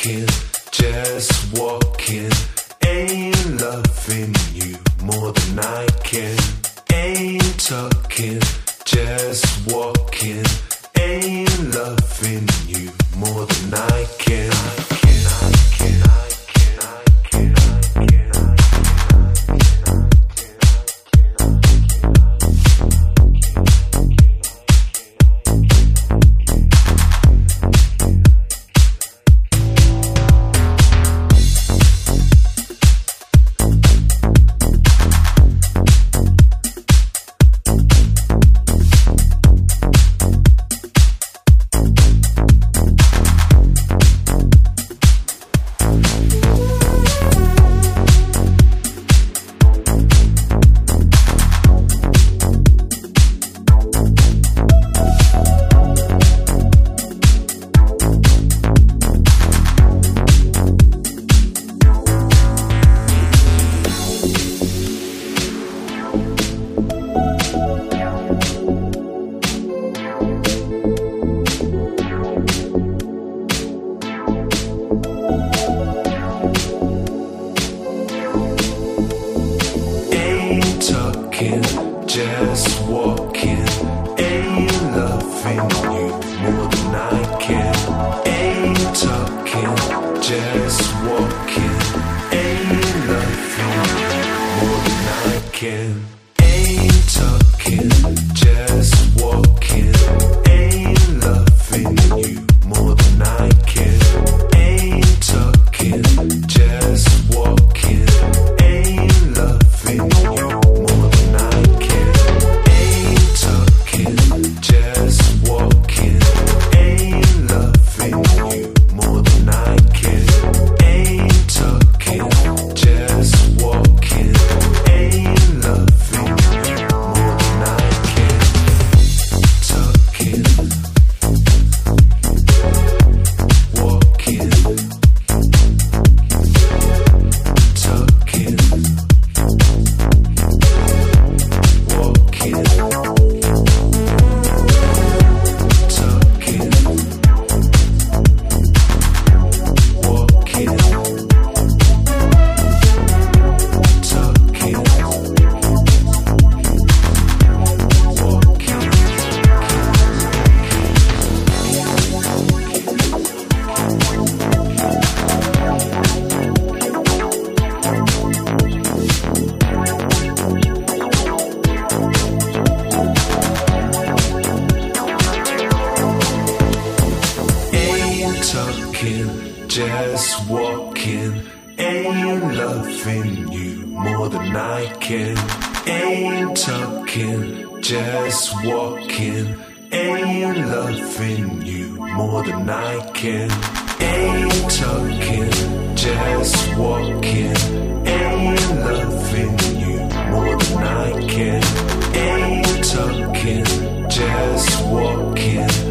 talking, just walking. Ain't loving you more than I can. Ain't talking, just walking. Ain't loving you more than I can. I can, just walking. Ain't loving you more than I can. Ain't talking, just walking. Ain't loving you more than I can. Ain't talking, just walking. Ain't loving you more than I can. Ain't talking, just walking. Talking, just walking. Ain't loving you more than I can. Ain't talking, just walking. Ain't loving you more than I can. Ain't talking, just walking. Ain't loving you more than I can. Ain't talking, just walking.